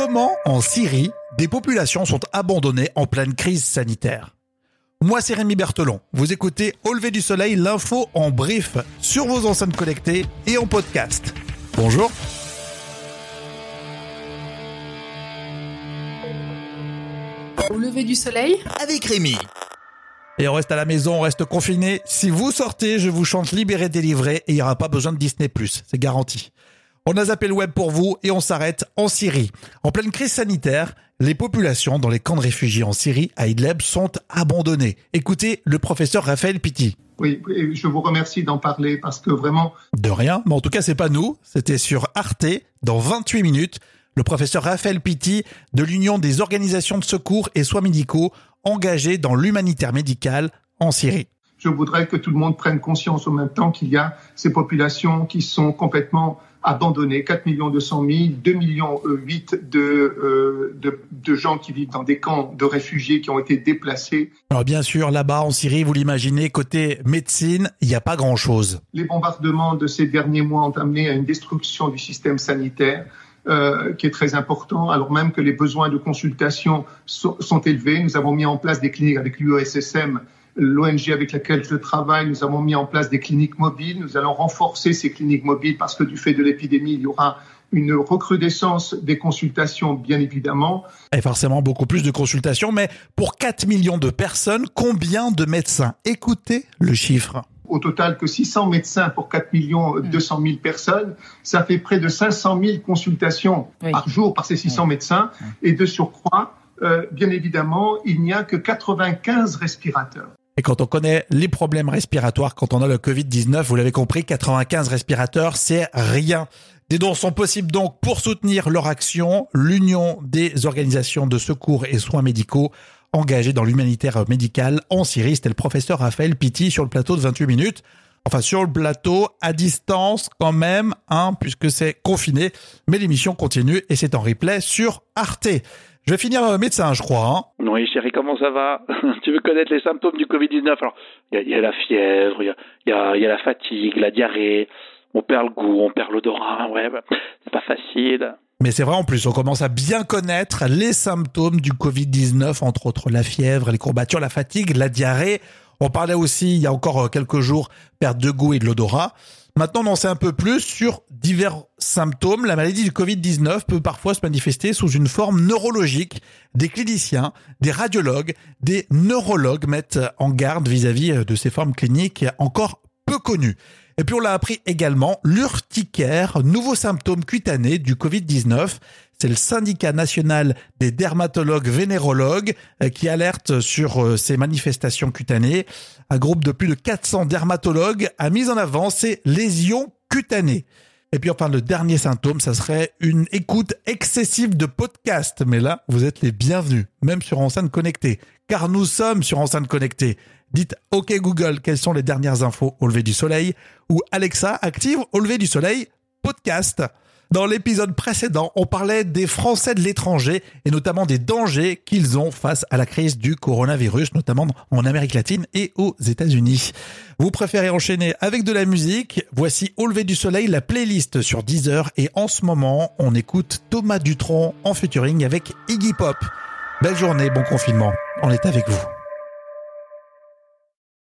Comment en Syrie des populations sont abandonnées en pleine crise sanitaire? Moi c'est Rémi Berthelon. Vous écoutez Au lever du soleil, l'info en brief sur vos enceintes connectées et en podcast. Bonjour. Au lever du soleil avec Rémi. Et on reste à la maison, on reste confiné. Si vous sortez, je vous chante libéré, délivré et il n'y aura pas besoin de Disney+. C'est garanti. On a zappé le web pour vous et on s'arrête en Syrie. En pleine crise sanitaire, les populations dans les camps de réfugiés en Syrie, à Idlib, sont abandonnées. Écoutez le professeur Raphaël Pitti. Oui, je vous remercie d'en parler parce que vraiment... De rien, mais en tout cas, c'est pas nous. C'était sur Arte, dans 28 minutes. Le professeur Raphaël Pitti de l'Union des organisations de secours et soins médicaux engagés dans l'humanitaire médical en Syrie. Je voudrais que tout le monde prenne conscience au même temps qu'il y a ces populations qui sont complètement abandonnées. 4 millions 200 000, 2 millions 8 de, euh, de, de, gens qui vivent dans des camps de réfugiés qui ont été déplacés. Alors bien sûr, là-bas en Syrie, vous l'imaginez, côté médecine, il n'y a pas grand-chose. Les bombardements de ces derniers mois ont amené à une destruction du système sanitaire. Euh, qui est très important, alors même que les besoins de consultation sont, sont élevés. Nous avons mis en place des cliniques avec l'UESSM l'ONG avec laquelle je travaille, nous avons mis en place des cliniques mobiles. Nous allons renforcer ces cliniques mobiles parce que du fait de l'épidémie, il y aura une recrudescence des consultations, bien évidemment. Et forcément beaucoup plus de consultations, mais pour 4 millions de personnes, combien de médecins? Écoutez le chiffre. Au total, que 600 médecins pour 4 millions 200 000 personnes, ça fait près de 500 000 consultations par jour par ces 600 médecins. Et de surcroît, euh, bien évidemment, il n'y a que 95 respirateurs. Et quand on connaît les problèmes respiratoires, quand on a le Covid-19, vous l'avez compris, 95 respirateurs, c'est rien. Des dons sont possibles donc pour soutenir leur action. L'Union des organisations de secours et soins médicaux engagées dans l'humanitaire médical en Syrie. C'était le professeur Raphaël Pitti sur le plateau de 28 minutes. Enfin, sur le plateau, à distance quand même, hein, puisque c'est confiné. Mais l'émission continue et c'est en replay sur Arte. Je vais finir euh, médecin, je crois. Hein. Oui, chérie, comment ça va? Tu veux connaître les symptômes du Covid-19? Alors, il y, a la fièvre, il y a, y a, la fatigue, la diarrhée, on perd le goût, on perd l'odorat, ouais, bah, c'est pas facile. Mais c'est vrai en plus, on commence à bien connaître les symptômes du Covid-19, entre autres la fièvre, les courbatures, la fatigue, la diarrhée. On parlait aussi, il y a encore euh, quelques jours, perte de goût et de l'odorat. Maintenant, on en sait un peu plus sur divers symptômes. La maladie du Covid-19 peut parfois se manifester sous une forme neurologique. Des cliniciens, des radiologues, des neurologues mettent en garde vis-à-vis euh, de ces formes cliniques encore peu connues. Et puis on l'a appris également, l'urticaire, nouveau symptôme cutané du Covid-19. C'est le syndicat national des dermatologues vénérologues euh, qui alerte sur euh, ces manifestations cutanées. Un groupe de plus de 400 dermatologues a mis en avant ces lésions cutanées. Et puis enfin, le dernier symptôme, ça serait une écoute excessive de podcasts. Mais là, vous êtes les bienvenus, même sur enceinte connectée. Car nous sommes sur enceinte connectée. Dites OK Google, quelles sont les dernières infos au lever du soleil? Ou Alexa, active au lever du soleil podcast. Dans l'épisode précédent, on parlait des Français de l'étranger et notamment des dangers qu'ils ont face à la crise du coronavirus, notamment en Amérique latine et aux États-Unis. Vous préférez enchaîner avec de la musique Voici Au lever du soleil, la playlist sur Deezer et en ce moment, on écoute Thomas Dutronc en featuring avec Iggy Pop. Belle journée, bon confinement. On est avec vous.